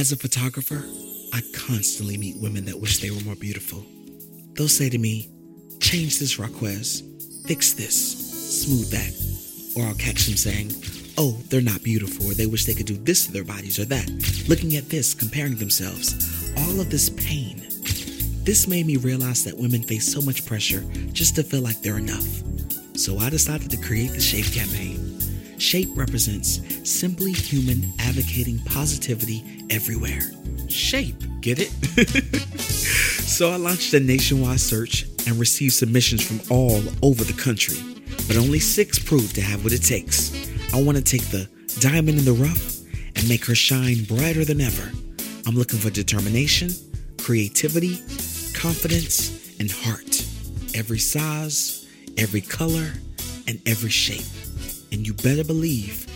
As a photographer, I constantly meet women that wish they were more beautiful. They'll say to me, change this, Raquez, fix this, smooth that. Or I'll catch them saying, oh, they're not beautiful, or they wish they could do this to their bodies or that, looking at this, comparing themselves. All of this pain. This made me realize that women face so much pressure just to feel like they're enough. So I decided to create the SHAPE campaign. SHAPE represents simply human advocating positivity everywhere. SHAPE, get it? so I launched a nationwide search and received submissions from all over the country, but only six proved to have what it takes. I want to take the diamond in the rough and make her shine brighter than ever. I'm looking for determination, creativity, confidence, and heart. Every size, every color, and every shape. You better believe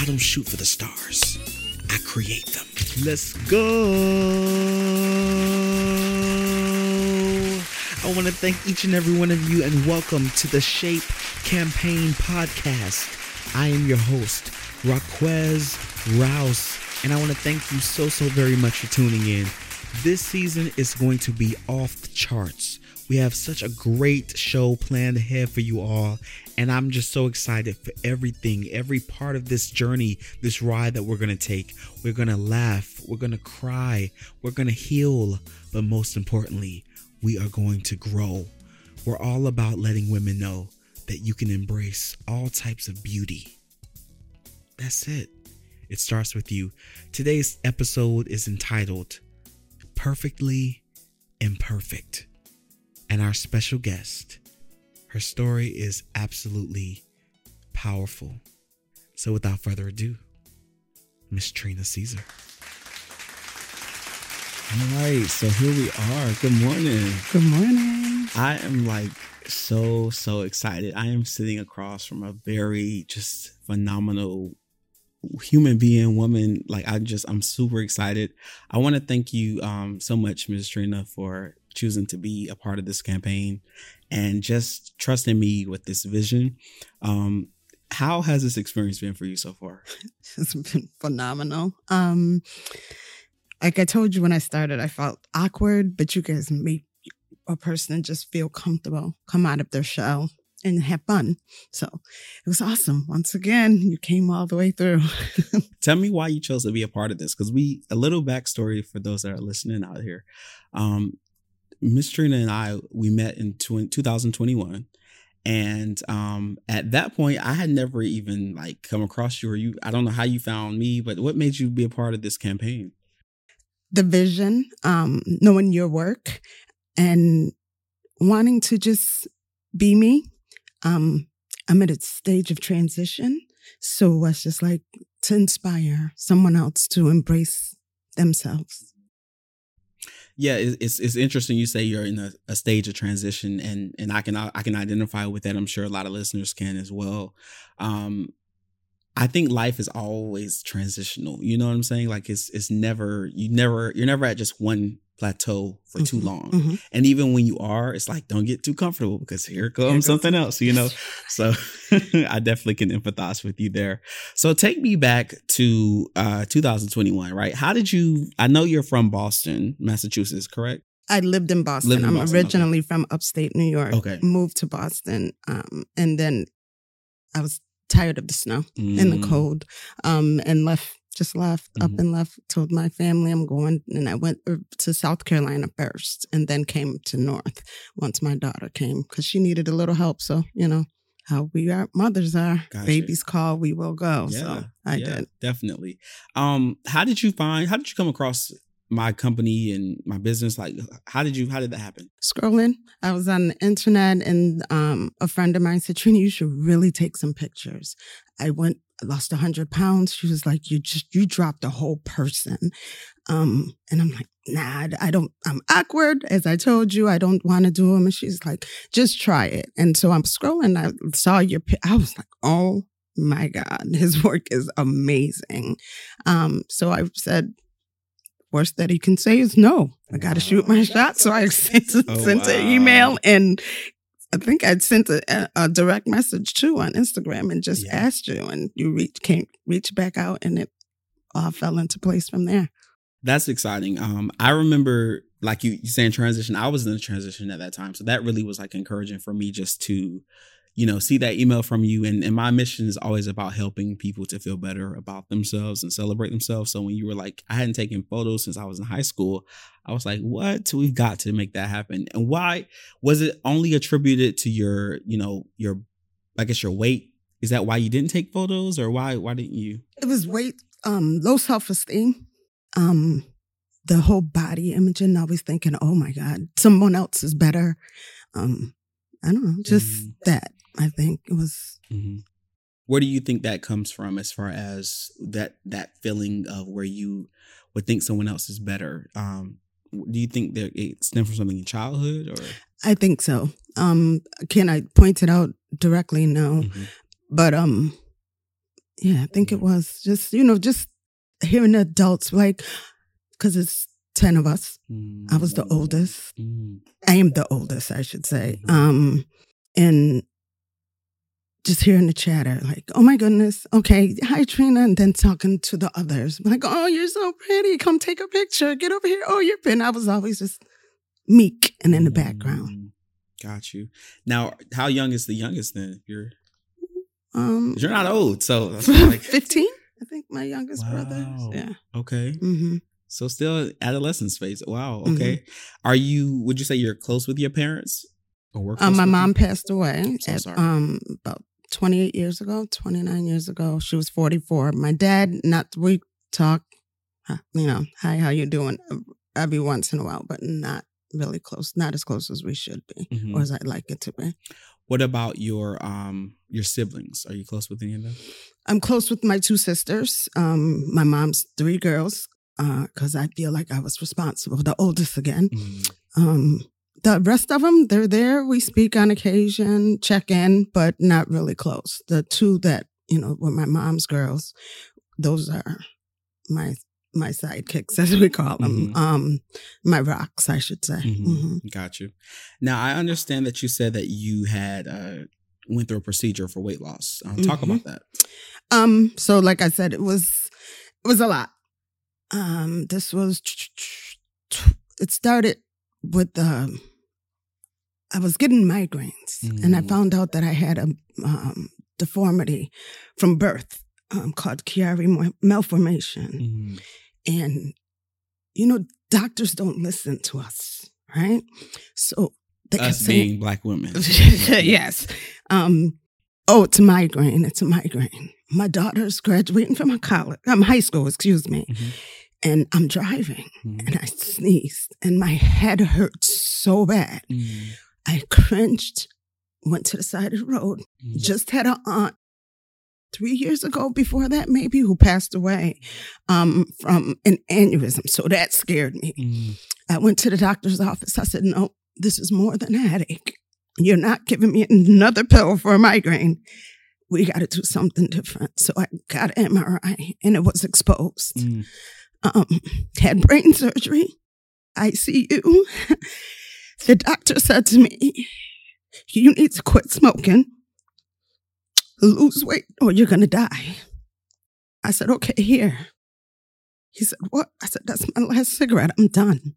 I don't shoot for the stars, I create them. Let's go. I want to thank each and every one of you and welcome to the Shape Campaign Podcast. I am your host, Raquez Rouse, and I want to thank you so, so very much for tuning in. This season is going to be off the charts. We have such a great show planned ahead for you all, and I'm just so excited for everything, every part of this journey, this ride that we're going to take. We're going to laugh, we're going to cry, we're going to heal, but most importantly, we are going to grow. We're all about letting women know that you can embrace all types of beauty. That's it. It starts with you. Today's episode is entitled Perfectly Imperfect. And our special guest, her story is absolutely powerful. So without further ado, Miss Trina Caesar. All right, so here we are. Good morning. Good morning. I am like so so excited. I am sitting across from a very just phenomenal human being, woman. Like I just I'm super excited. I want to thank you um so much, Ms. Trina, for choosing to be a part of this campaign and just trusting me with this vision. Um how has this experience been for you so far? It's been phenomenal. Um, like I told you when I started, I felt awkward, but you guys make a person just feel comfortable, come out of their shell and have fun. So it was awesome. Once again, you came all the way through. Tell me why you chose to be a part of this. Because we, a little backstory for those that are listening out here. Um, Miss Trina and I, we met in 20, 2021. And um, at that point, I had never even like come across you or you. I don't know how you found me, but what made you be a part of this campaign? the vision, um, knowing your work and wanting to just be me. Um, I'm at a stage of transition. So it was just like to inspire someone else to embrace themselves. Yeah, it- it's it's interesting. You say you're in a, a stage of transition, and and I can I can identify with that. I'm sure a lot of listeners can as well. Um, I think life is always transitional. You know what I'm saying? Like it's it's never you never you're never at just one plateau for too Mhm, long. mhm. And even when you are, it's like don't get too comfortable because here comes goes- something else. You know. So I definitely can empathize with you there. So take me back to uh 2021, right? How did you I know you're from Boston, Massachusetts, correct? I lived in Boston. Lived in I'm Boston, okay. originally from upstate New York. Okay. Moved to Boston. Um, and then I was tired of the snow and the Mm, cold. Um, and left, just left, up Mhm. and left, told my family I'm going. And I went uh, to South Carolina first and then came to North once my daughter came because she needed a little help. So, you know, how we are mothers are. Gotcha. Babies call, we will go. Yeah, so I yeah, did. Definitely. Um, how did you find how did you come across my company and my business? Like how did you how did that happen? scrolling. I was on the internet and um, a friend of mine said, Trina, you should really take some pictures. I went, lost 100 pounds. She was like, you just, you dropped a whole person. Um, and I'm like, nah, I- I don't, I'm awkward. As I told you, I don't want to do them. And she's like, just try it. And so I'm scrolling. I saw your, I was like, oh my God, his work is amazing. Um, so I said, worst that he can say is no. I got to shoot my shot. So I sent, Oh, sent wow. an email and I think I'd sent a, a direct message too on Instagram and just Yeah. asked you, and you reach came reach back out, and it all fell into place from there. That's exciting. Um, I remember like you, you saying transition. I was in a transition at that time, so that really was like encouraging for me just to, you know, see that email from you. And, and my mission is always about helping people to feel better about themselves and celebrate themselves. So when you were like, I hadn't taken photos since I was in high school, I was like, what? We've got to make that happen. And why was it only attributed to your, you know, your, I guess your weight? Is that why you didn't take photos, or why why didn't you? It was weight, um, low self esteem um, the whole body image imaging, always thinking, oh my God, someone else is better. Um, I don't know, just mm-hmm. that. I think it was. Mm-hmm. Where do you think that comes from, as far as that that feeling of where you would think someone else is better? Um, do you think that it stems from something in childhood, or? I think so. Um, can I point it out directly? No, mm-hmm. but um, yeah, I think it mm-hmm. was just you know just hearing adults like because it's 10 of us mm. i was the oldest mm. i am the oldest i should say mm-hmm. um and just hearing the chatter like oh my goodness okay hi trina and then talking to the others like oh you're so pretty come take a picture get over here oh you're pretty i was always just meek and in the background mm. got you now how young is the youngest then you're um you're not old so like 15 I think my youngest wow. brother. Yeah. Okay. Mm-hmm. So still adolescence phase. Wow. Okay. Mm-hmm. Are you? Would you say you're close with your parents? Or um, my mom you? passed away so at, um about 28 years ago, 29 years ago. She was 44. My dad, not we talk, you know, hi, how you doing? Uh, every once in a while, but not really close. Not as close as we should be, mm-hmm. or as I'd like it to be. What about your um your siblings? Are you close with any of them? I'm close with my two sisters. Um, my mom's three girls, because uh, I feel like I was responsible, the oldest again. Mm. Um, the rest of them, they're there. We speak on occasion, check in, but not really close. The two that you know were my mom's girls, those are my my sidekicks, as we call them, mm-hmm. um, my rocks, I should say. Mm-hmm. Mm-hmm. Got you. Now, I understand that you said that you had uh, went through a procedure for weight loss. Um, talk about mm-hmm. that. Um, so, like I said, it was it was a lot. Um, this was it started with the I was getting migraines, and I mm. found out that I had a um, deformity from birth um, called Chiari malformation. Mm. And, you know, doctors don't listen to us, right? So they us being black women. yes. Um, oh, it's a migraine. It's a migraine. My daughter's graduating from a college, um, high school, excuse me. Mm-hmm. And I'm driving mm-hmm. and I sneezed and my head hurt so bad. Mm-hmm. I cringed, went to the side of the road, mm-hmm. just had an aunt three years ago before that maybe who passed away um, from an aneurysm so that scared me mm. i went to the doctor's office i said no this is more than a headache you're not giving me another pill for a migraine we got to do something different so i got an mri and it was exposed mm. Um, had brain surgery icu the doctor said to me you need to quit smoking lose weight or you're going to die. I said, okay, here. He said, what? I said, that's my last cigarette. I'm done.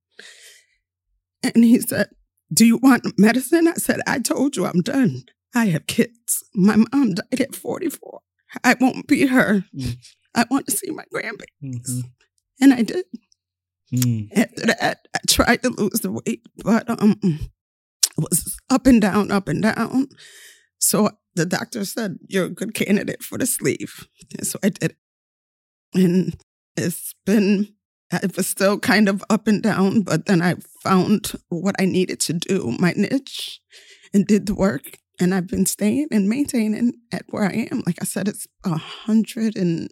And he said, do you want medicine? I said, I told you I'm done. I have kids. My mom died at 44. I won't be her. Mm. I want to see my grandbabies. Mm-hmm. And I did. Mm. After that, I tried to lose the weight, but um, it was up and down, up and down. So the doctor said, You're a good candidate for the sleeve. And so I did. And it's been, it was still kind of up and down, but then I found what I needed to do, my niche, and did the work. And I've been staying and maintaining at where I am. Like I said, it's a hundred and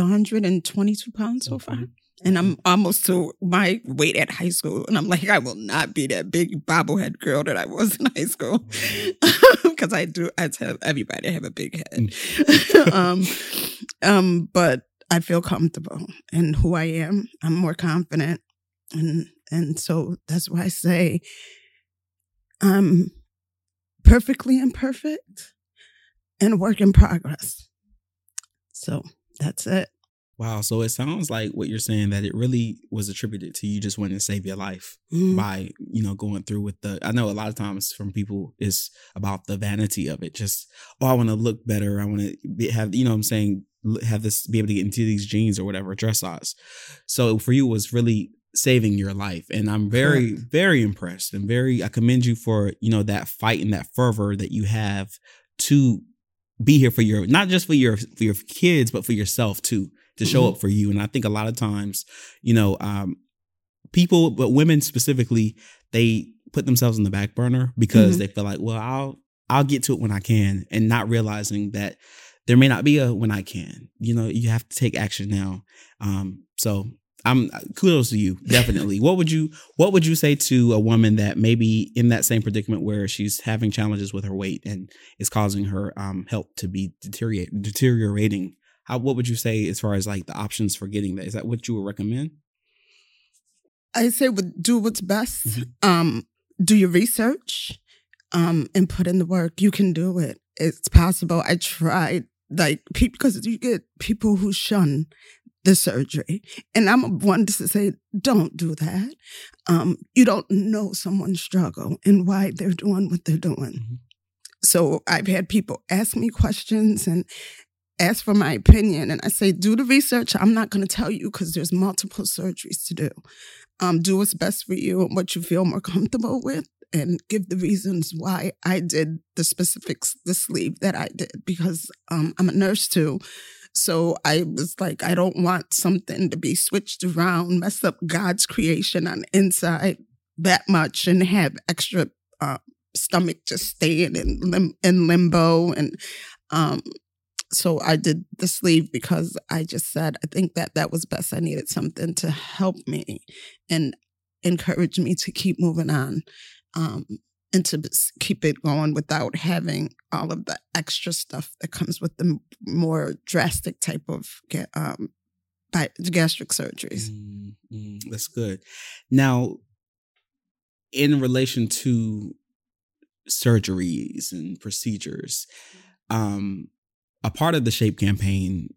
122 pounds so far. And I'm almost to my weight at high school. And I'm like, I will not be that big bobblehead girl that I was in high school. Because I do, I tell everybody I have a big head. Mm. um, um, but I feel comfortable in who I am. I'm more confident. And and so that's why I say I'm perfectly imperfect and work in progress. So that's it. Wow. So it sounds like what you're saying that it really was attributed to you just wanting to save your life Mhm. by, you know, going through with the I know a lot of times from people it's about the vanity of it. Just, oh, I want to look better. I want to have, you know what I'm saying, have this be able to get into these jeans or whatever, dress size. So for you it was really saving your life. And I'm very, very impressed and very I commend you for, you know, that fight and that fervor that you have to be here for your not just for your for your kids, but for yourself too to show Mhm. up for you. And I think a lot of times, you know, um, people, but women specifically, they put themselves in the back burner because Mhm. they feel like, well, I'll I'll get to it when I can, and not realizing that there may not be a when I can. You know, you have to take action now. Um, so I'm kudos to you, definitely. what would you What would you say to a woman that maybe in that same predicament where she's having challenges with her weight and it's causing her um, health to be deteriorate, deteriorating? How, what would you say as far as like the options for getting that? Is that what you would recommend? I say would do what's best. Mhm. Um, do your research, um, and put in the work. You can do it. It's possible. I tried like because you get people who shun the surgery, and I'm one to say don't do that. Um, you don't know someone's struggle and why they're doing what they're doing. Mhm. So I've had people ask me questions and ask for my opinion, and I say do the research. I'm not going to tell you because there's multiple surgeries to do um, do what's best for you and what you feel more comfortable with and give the reasons why I did the specifics, the sleeve that I did, because um, I'm a nurse too. So I was like, I don't want something to be switched around, mess up God's creation on the inside that much and have extra uh, stomach just staying in, lim- in limbo. And um, so I did the sleeve because I just said I think that that was best. I needed something to help me and encourage me to keep moving on um, and to keep it going without having all of the extra stuff that comes with the more drastic type of um, gastric surgeries. Mm, mm, that's good. Now, in relation to surgeries and procedures, um, a part of the Shape campaign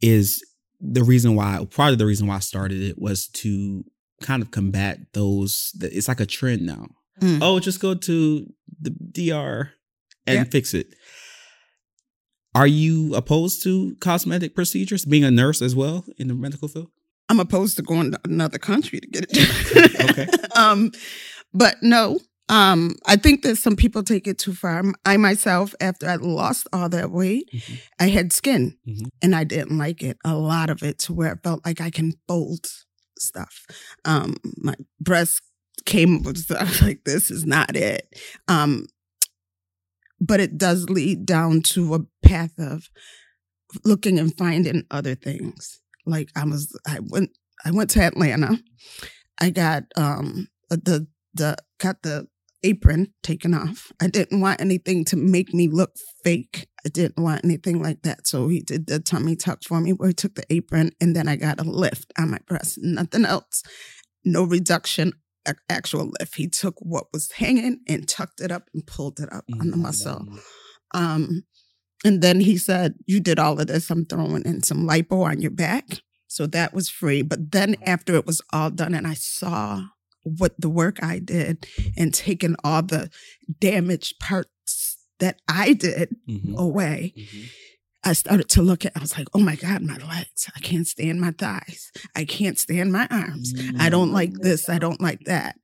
is the reason why. Part of the reason why I started it was to kind of combat those. It's like a trend now. Mm. Oh, just go to the DR and Yeah. fix it. Are you opposed to cosmetic procedures? Being a nurse as well in the medical field? I'm opposed to going to another country to get it done. Okay. um, but no, um, I think that some people take it too far. I myself, after I lost all that weight, Mhm. I had skin Mhm. and I didn't like it, a lot of it, to where it felt like I can fold stuff. Um, my breast came I was like, this is not it. Um, but it does lead down to a path of looking and finding other things. Like I was, I went, I went to Atlanta. I got um the the got the apron taken off. I didn't want anything to make me look fake. I didn't want anything like that. So he did the tummy tuck for me where he took the apron and then I got a lift on my breast. Nothing else. No reduction, actual lift. He took what was hanging and tucked it up and pulled it up on the muscle. Mm. Um, and then he said, You did all of this. I'm throwing in some lipo on your back. So that was free. But then after it was all done and I saw what the work I did and taking all the damaged parts that I did Mhm. away, Mhm. I started to look at I was like, oh my God, my legs. I can't stand my thighs. I can't stand my arms. I don't like this. I don't like that.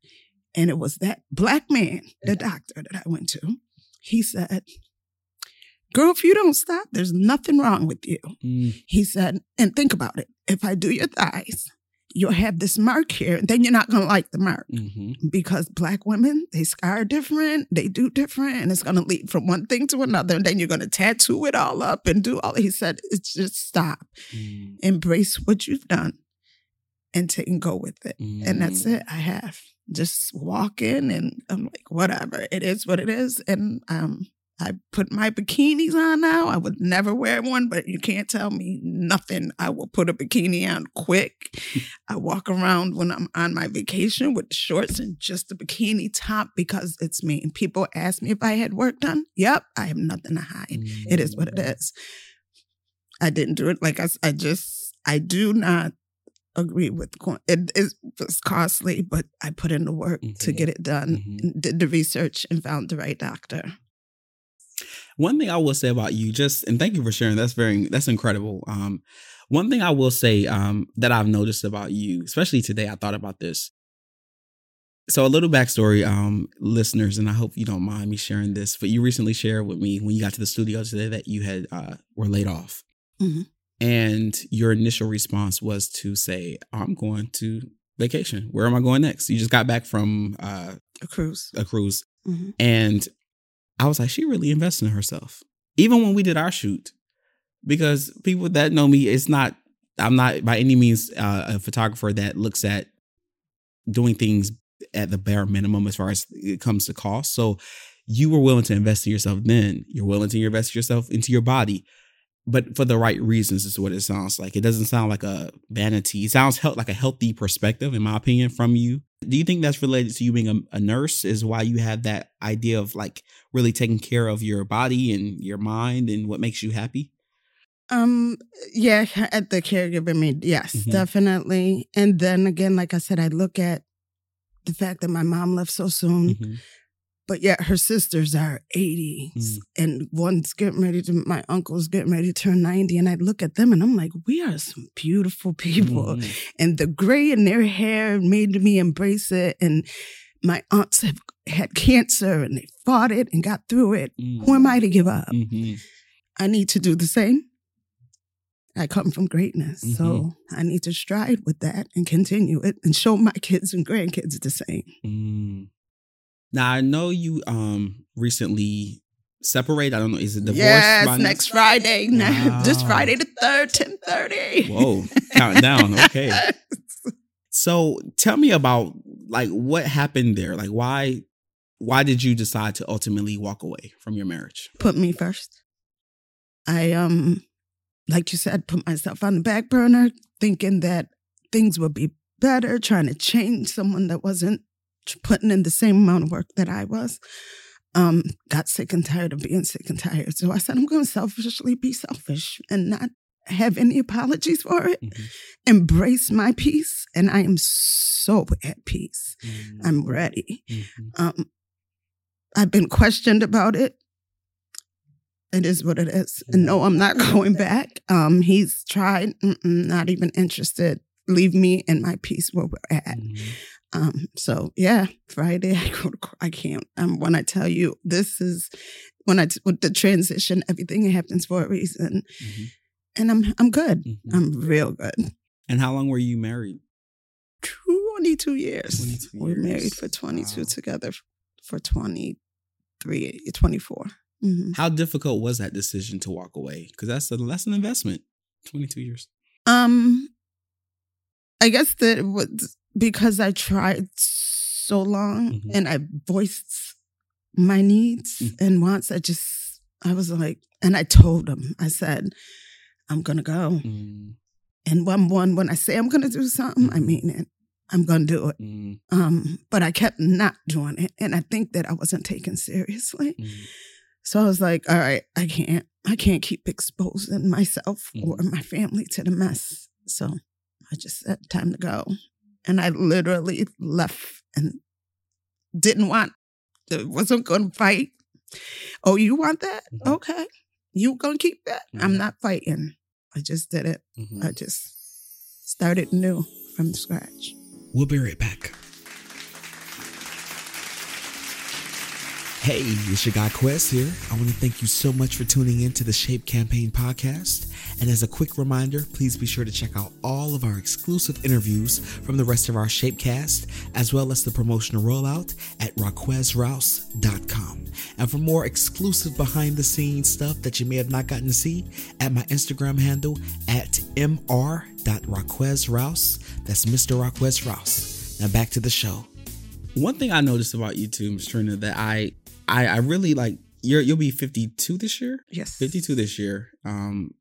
And it was that black man, the doctor that I went to. He said, Girl, if you don't stop, there's nothing wrong with you. Mm. He said, and think about it. If I do your thighs, you'll have this mark here, and then you're not gonna like the mark. Mhm. Because black women, they scar different, they do different, and it's gonna lead from one thing to another, and then you're gonna tattoo it all up and do all he said, it's just stop. Mm. Embrace what you've done and take and go with it. And that's Mm. it. I have just walk in and I'm like, whatever. It is what it is. And um I put my bikinis on now. I would never wear one, but you can't tell me nothing. I will put a bikini on quick. I walk around when I'm on my vacation with shorts and just a bikini top because it's me. And people ask me if I had work done. Yep, I have nothing to hide. It is what it Mm. I didn't do it like I, I just I do not agree with. It is was costly, but I put in the work to Mhm. get it done. Mhm. Did the research and found the right doctor. One thing I will say about you, just and thank you for sharing. That's very that's incredible. Um, one thing I will say um, that I've noticed about you, especially today, I thought about this. So a little backstory, um, listeners, and I hope you don't mind me sharing this. But you recently shared with me when you got to the studio today that you had uh, were laid off, Mhm. and your initial response was to say, "I'm going to vacation. Where am I going next?" You just got back from uh, A cruise. a cruise, hmm and I was like, she really invested in herself. Even when we did our shoot, because people that know me, it's not, I'm not by any means uh, a photographer that looks at doing things at the bare minimum as far as it comes to cost. So you were willing to invest in yourself then. You're willing to invest yourself into your body, but for the right reasons is what it sounds like. It doesn't sound like a vanity. It sounds hel- like a healthy perspective, in my opinion, from you. Do you think that's related to you being a, a nurse? Is why you have that idea of like really taking care of your body and your mind and what makes you happy? Um, yeah, at the caregiver meet, yes, Mhm. definitely. And then again, like I said, I look at the fact that my mom left so soon, Mhm. But yet her sisters are 80 Mm. and one's getting ready to, my uncle's getting ready to turn 90. And I look at them and I'm like, we are some beautiful people. Mhm. And the gray in their hair made me embrace it. And my aunts have had cancer and they fought it and got through it. Who am I to give up? Mhm. I need to do the same. I come from greatness. So I need to stride with that and continue it and show my kids and grandkids the same. Now I know you um recently separated. I don't know. Is it divorce? yes, by next Friday. ne- This Friday the 3rd, 1030. Whoa, counting down. Okay. So tell me about like what happened there. Like why why did you decide to ultimately walk away from your marriage? Put me first. I um like you said, put myself on the back burner, thinking that things would be better, trying to change someone that wasn't putting in the same amount of work that I was. Um, got sick and tired of being sick and tired. So I said, I'm going to selfishly be selfish and not have any apologies for it. Mhm. Embrace my peace. And I am so at peace. Mm-hmm. I'm ready. Mhm. Um, I've been questioned about it. It is what it is. And no, I'm not going back. Um, he's tried, Mm-mm, not even interested. Leave me and my peace where we're at. Um, so yeah, Friday I go to, I can't. Um, when I tell you this is when I with the transition, everything happens for a reason, Mhm. and I'm I'm good. Mhm. I'm real good. And how long were you married? Twenty two years. 22 We're married for twenty two Wow. together for 23, 24. hmm How difficult was that decision to walk away? Because that's a that's an investment. Twenty two years. Um, I guess that was because I tried so long Mhm. and I voiced my needs Mhm. and wants. I just, I was like, and I told him, I said, I'm gonna go. Mm, And one, one, when I say I'm gonna do something, I Mhm. mean it. I'm gonna do it. mm, Um, but I kept not doing it, and I think that I wasn't taken seriously. mm. So I was like, all right, I can't, I can't keep exposing myself or my family to the mess. So I just said, time to go. And I literally left and didn't want, wasn't going to fight. Oh, you want that? Mhm. Okay. You going to keep that? I'm Mhm. not fighting. I just did it. Mhm. I just started new from scratch. We'll be right back. Hey, it's your guy Quest here. I want to thank you so much for tuning in to the Shape Campaign podcast. And as a quick reminder, please be sure to check out all of our exclusive interviews from the rest of our Shapecast, as well as the promotional rollout at raquezrouse.com. And for more exclusive behind the scenes stuff that you may have not gotten to see, at my Instagram handle at mr.raquezrouse. That's Mr. Raquez Rouse. Now back to the show. One thing I noticed about you too, Ms. Trina, that I, I, I really like. You're you'll be 52 this year. Yes. 52 this year. Um,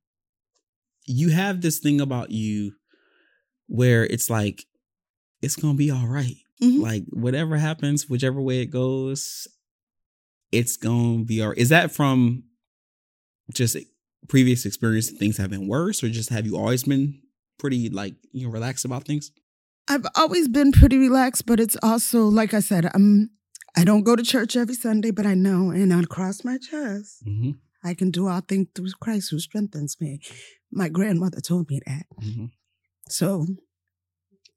you have this thing about you where it's like it's gonna be all right. Mhm. Like whatever happens, whichever way it goes, it's gonna be all right. Is that from just previous experience? Things have been worse, or just have you always been pretty like you know relaxed about things? I've always been pretty relaxed, but it's also like I said, I'm I don't go to church every Sunday, but I know and I cross my chest. Mm-hmm. I can do all things through Christ who strengthens me. My grandmother told me that. Mm-hmm. So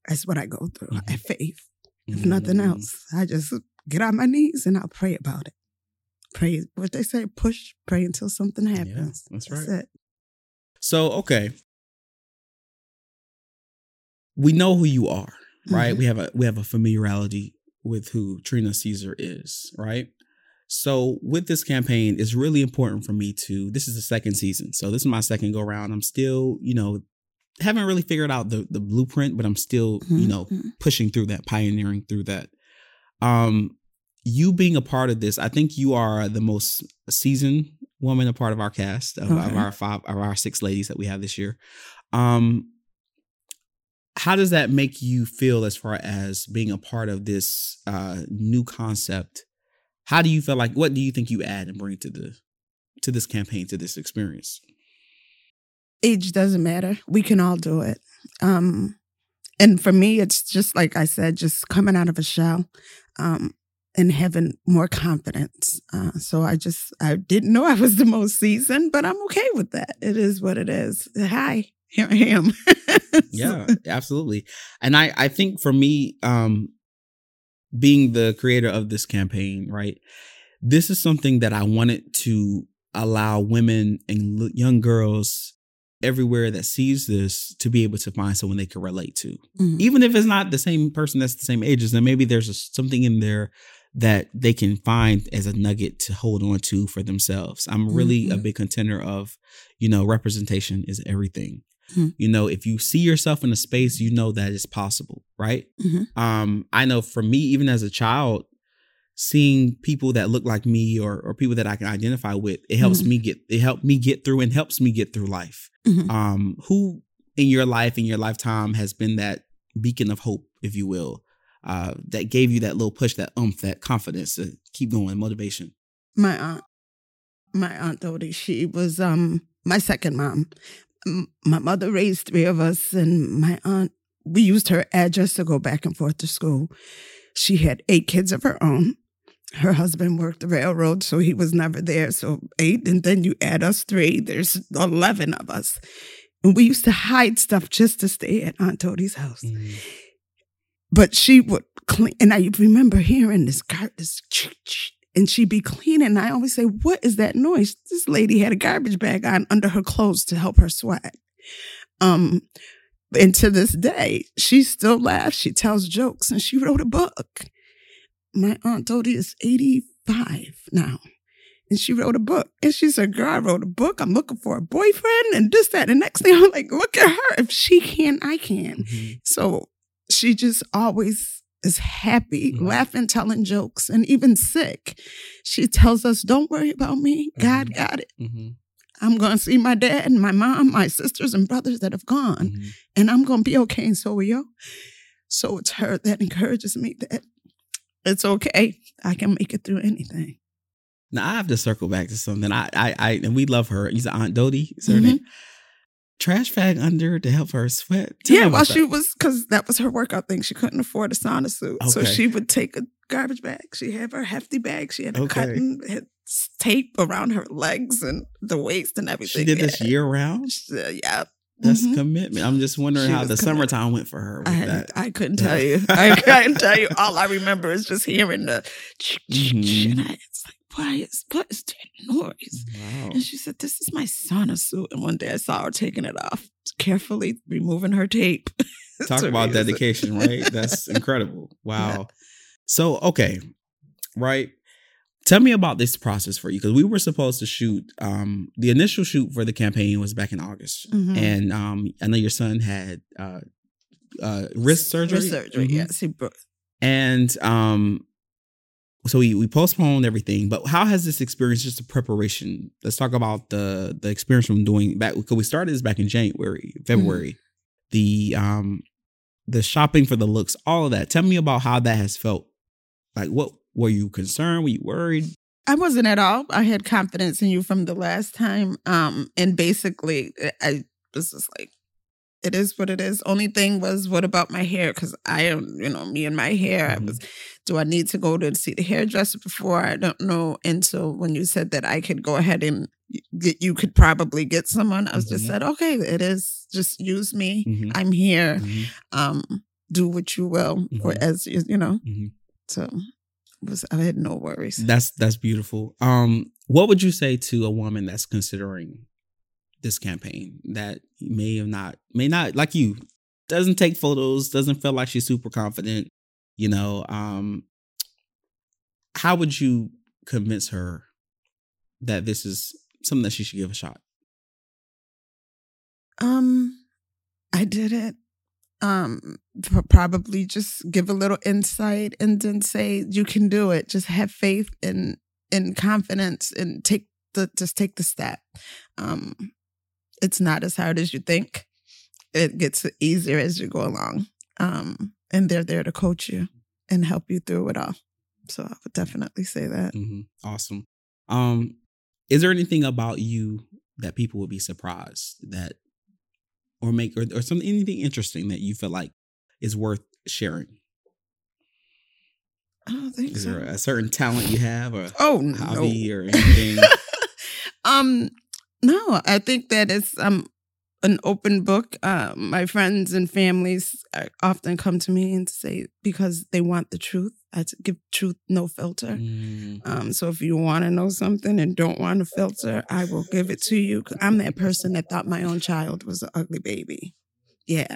that's what I go through. Mhm. I have faith. If nothing Mm-hmm. else, I just get on my knees and I'll pray about it. Pray what they say, push, pray until something happens. that's That's right. it. So okay, we know who you are, right? We have a we have a familiarity with who Trina Caesar is, right? So with this campaign, it's really important for me to. This is the second season, so this is my second go round. I'm still, you know, haven't really figured out the the blueprint, but I'm still, you Mhm, know, mhm. pushing through that, pioneering through that. Um, you being a part of this, I think you are the most seasoned woman, a part of our cast of, of our five of our six ladies that we have this year. Um, how does that make you feel as far as being a part of this uh, new concept? How do you feel like? What do you think you add and bring to the to this campaign to this experience? age doesn't matter. We can all do it. Um, and for me, it's just like I said, just coming out of a shell um, and having more confidence. Uh, so I just, I didn't know I was the most seasoned, but I'm okay with that. It is what it is. Hi, here I am. yeah absolutely and i i think for me um being the creator of this campaign right this is something that i wanted to allow women and l- young girls everywhere that sees this to be able to find someone they can relate to Mhm. even if it's not the same person that's the same age as them maybe there's a, something in there that they can find as a nugget to hold on to for themselves i'm really a Mhm. big contender of you know representation is everything Mhm. you know if you see yourself in a space you know that it's possible right Mhm. um i know for me even as a child seeing people that look like me or or people that i can identify with it helps Mhm. me get it helped me get through and helps me get through life Mhm. um who in your life in your lifetime has been that beacon of hope if you will uh that gave you that little push that umph that confidence to keep going motivation my aunt my aunt Dodie, she was um my second mom my mother raised three of us and my aunt we used her address to go back and forth to school. She had eight kids of her own. Her husband worked the railroad so he was never there so eight and then you add us three there's 11 of us. And we used to hide stuff just to stay at aunt Dodie's house. Mm. But she would clean and i remember hearing this this and she'd be cleaning and i always say what is that noise this lady had a garbage bag on under her clothes to help her sweat um and to this day she still laughs she tells jokes and she wrote a book my aunt Dodie is 85 now and she wrote a book. And she said, Girl, I wrote a book. I'm looking for a boyfriend and this, that. And next thing I'm like, Look at her. If she can, I can. Mhm. So she just always is happy, Mhm. laughing, telling jokes, and even sick. She tells us, Don't worry about me. God Mhm. got it. Mhm. I'm going to see my dad and my mom, my sisters and brothers that have gone, Mhm. and I'm going to be okay. And so are you. So it's her that encourages me that it's okay. I can make it through anything. Now I have to circle back to something. I, I, I, and we love her. He's Aunt Dodie. Is her name? Trash bag under to help her sweat. Tell yeah, while that. she was because that was her workout thing. She couldn't afford a sauna suit, so she would take a garbage bag. She had her hefty bag. She had a Okay. cotton had tape around her legs and the waist and everything. She did this year round. She- uh, yeah, That's Mhm. commitment. I'm just wondering She how the committed. summertime went for her with I, that. I couldn't tell you. I couldn't tell you. All I remember is just hearing the. Mhm. And I, it's like, is what is that noise? Wow. And she said, "This is my sauna suit." And one day I saw her taking it off, carefully removing her tape. Talk about dedication, right? That's incredible. Wow. So, okay, right. Tell me about this process for you because we were supposed to shoot. Um, the initial shoot for the campaign was back in August, Mhm. and um, I know your son had uh, uh, wrist surgery. Wrist surgery. Mhm. Yes, he broke. and um, so we we postponed everything. But how has this experience, just the preparation? Let's talk about the the experience from doing back because we started this back in January, February. The um, the shopping for the looks, all of that. Tell me about how that has felt. Like, what were you concerned? Were you worried? I wasn't at all. I had confidence in you from the last time. Um, and basically, I was just like, it is what it is. Only thing was, what about my hair? Because I am, you know, me and my hair. Mhm. I was, do I need to go to see the hairdresser before? I don't know. And so when you said that I could go ahead and get, you could probably get someone, I was just Mhm. said, okay, it is. Just use me. Mhm. I'm here. Mhm. Um, do what you will, or Mhm. as you, you know. Mhm. So was I had no worries. That's that's beautiful. Um, what would you say to a woman that's considering this campaign that may have not may not like you doesn't take photos, doesn't feel like she's super confident, you know, um how would you convince her that this is something that she should give a shot? Um, I did it. Um, probably just give a little insight and then say you can do it. Just have faith and and confidence and take the just take the step. Um, it's not as hard as you think. It gets easier as you go along. Um, and they're there to coach you and help you through it all. So I would definitely say that. hmm Awesome. Um, is there anything about you that people would be surprised that, or make, or, or something, anything interesting that you feel like is worth sharing? I don't think Is so. there a certain talent you have, or oh no. hobby, or anything? um no i think that it's um an open book. Uh, my friends and families uh, often come to me and say because they want the truth I give truth no filter. Mm, um, so if you want to know something and don't want to filter i will give it to you. 'Cause i'm that person that thought my own child was an ugly baby. Yeah.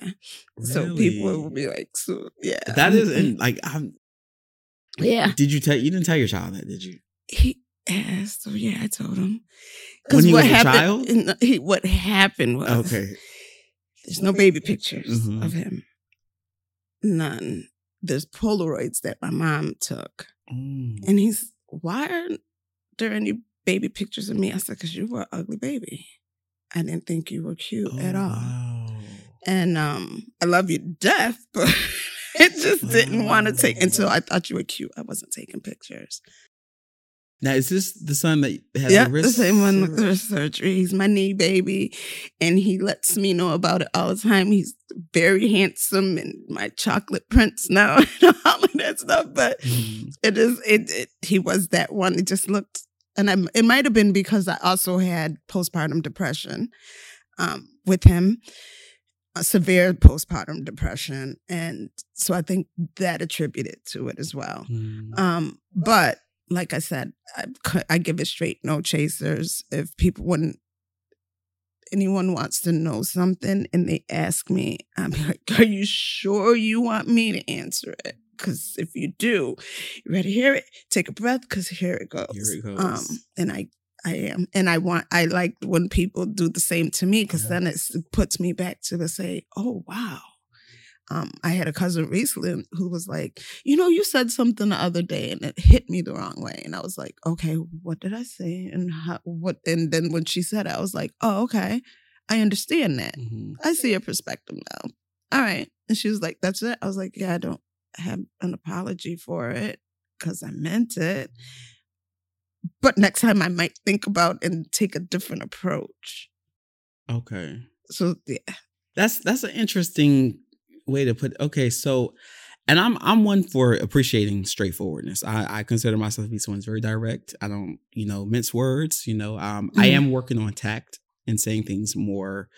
So people will be like so yeah. That is and like I'm. yeah. Did you tell? You didn't tell your child that, did you? he asked so yeah i told him When he what happened, child? in- he, what happened was Okay. There's no baby pictures Mhm. of him. None. There's Polaroids that my mom took. Mm. And he's, why aren't there any baby pictures of me? I said, because you were an ugly baby. I didn't think you were cute at Oh, all. wow. And um, I love you to death, but it just didn't want to take until I thought you were cute. I wasn't taking pictures. Now is this the son that has Yeah, the the same one with the wrist surgery. He's my knee baby, and he lets me know about it all the time. He's very handsome and my chocolate prince now and all of that stuff. But Mm. it is it, it. He was that one. It just looked, and I, it might have been because I also had postpartum depression um, with him, a severe postpartum depression, and so I think that attributed to it as well. Mm. Um, but like I said, I, I give it straight, no chasers. If people wouldn't, anyone wants to know something and they ask me, I'm like, are you sure you want me to answer it? Because if you do, you ready to hear it? Take a breath, because here it goes. Here it goes. Um, and I, I am, and I want, I like when people do the same to me, because Yeah. then it puts me back to the say, oh wow. Um, I had a cousin recently who was like, you know, you said something the other day and it hit me the wrong way. And I was like, okay, what did I say? And how, what, and then when she said it, I was like, oh, okay. I understand that. Mhm. I see your perspective now. All right. And she was like, that's it. I was like, yeah, I don't have an apology for it because I meant it. But next time I might think about and take a different approach. Okay. So yeah. That's that's an interesting way to put. Okay, so, and I'm I'm one for appreciating straightforwardness. I, I consider myself to be someone who's very direct. I don't you know mince words. You know, um, I Mhm. am working on tact and saying things more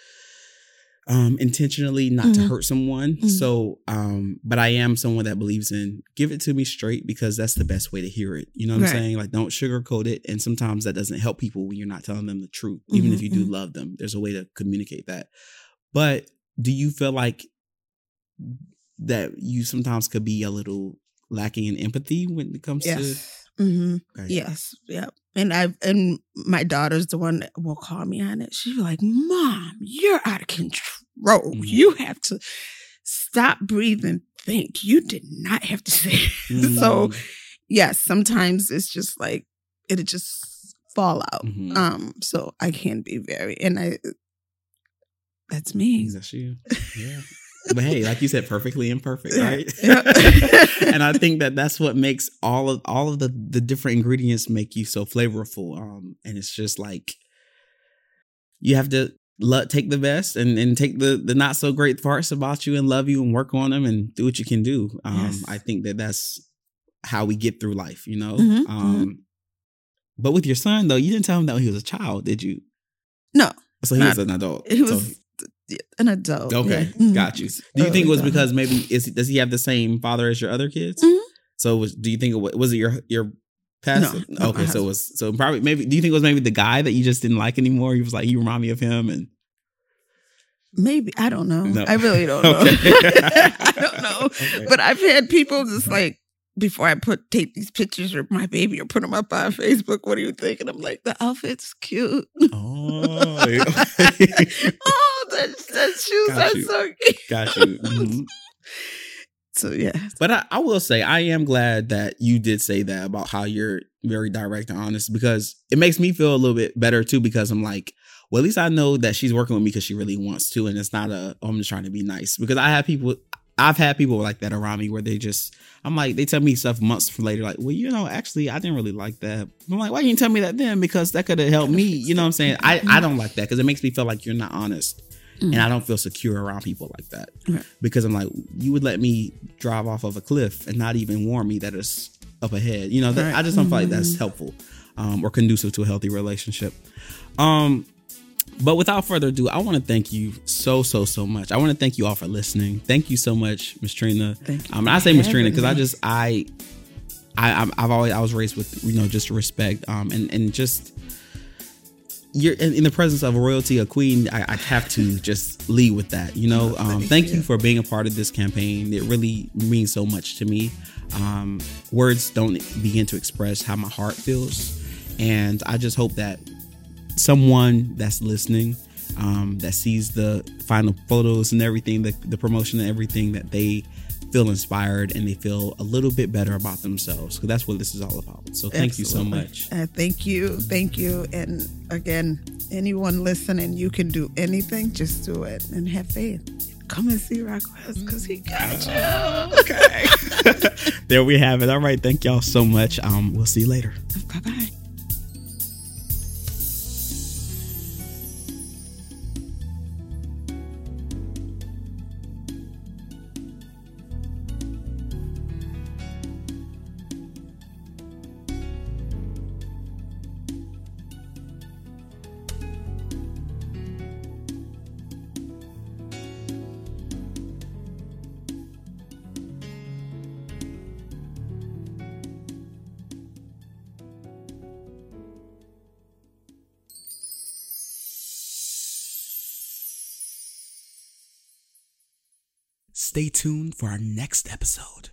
um intentionally not to Mhm. hurt someone Mhm. so um but i am someone that believes in give it to me straight because that's the best way to hear it you know what i'm saying like don't sugarcoat it and sometimes that doesn't help people when you're not telling them the truth even if you do mhm. love them there's a way to communicate that but do you feel like that you sometimes could be a little lacking in empathy when it comes Yes. to okay. Yes. Yep. And I and my daughter's the one that will call me on it. She's like, "Mom, you're out of control. Mhm. You have to stop, breathing think. You did not have to say." It. So yes, sometimes it's just like it'll just fall out. mhm. Um. So I can be very, and I. That's me. That's you. Yeah. But hey, like you said, perfectly imperfect, right? Yeah. and I think that that's what makes all of all of the the different ingredients make you so flavorful. Um, and it's just like you have to let take the best and and take the the not so great parts about you and love you and work on them and do what you can do. Um, Yes. I think that that's how we get through life, you know. Mhm, um, but with your son though, you didn't tell him that he was a child, did you? No, So he Not- was an adult. he So was an adult. Okay, yeah. Mhm. got you. Do you think it was because maybe is does he have the same father as your other kids? Mhm. So was do you think it was, was it your your past? No, no, okay, so it was so probably maybe. Do you think it was maybe the guy that you just didn't like anymore? He was like you remind me of him, and Maybe I don't know. No. I really don't know. Okay. I don't know. Okay. But I've had people just like before I put take these pictures of my baby or put them up on Facebook. What do you think? And I'm like, the outfit's cute. oh, oh, the, the shoes Got are you. so cute. got you. Mhm. So yeah, But I, I will say I am glad that you did say that about how you're very direct and honest because it makes me feel a little bit better too because I'm like, well, at least I know that she's working with me because she really wants to, and it's not a oh, I'm just trying to be nice because I have people. I've had people like that around me where they just, I'm like, they tell me stuff months later, like, well, you know, actually, I didn't really like that. I'm like, why you didn't you tell me that then? Because that could have helped me. You know what I'm saying? I, I don't like that because it makes me feel like you're not honest. And I don't feel secure around people like that Right. because I'm like, you would let me drive off of a cliff and not even warn me that it's up ahead. You know, that, Right. I just don't feel like that's helpful um, or conducive to a healthy relationship. Um, but without further ado, I want to thank you so, so, so much. I want to thank you all for listening. Thank you so much, Miss Trina. Thank you Um, I say Miss Trina because I just I, I I've always I was raised with you know just respect um and and just you're in, in the presence of a royalty, a queen. I, I have to just lead with that. You know, um, Thank you. for being a part of this campaign. It really means so much to me. Um, words don't begin to express how my heart feels, and I just hope that someone that's listening um, that sees the final photos and everything, the, the promotion and everything, that they feel inspired and they feel a little bit better about themselves because that's what this is all about. So thank you so much. Uh, thank you, thank you, and again, anyone listening, you can do anything. Just do it and have faith. Come and see Rock West because he got you. Okay. there we have it. All right. Thank y'all so much. Um, we'll see you later. Bye bye. Stay tuned for our next episode.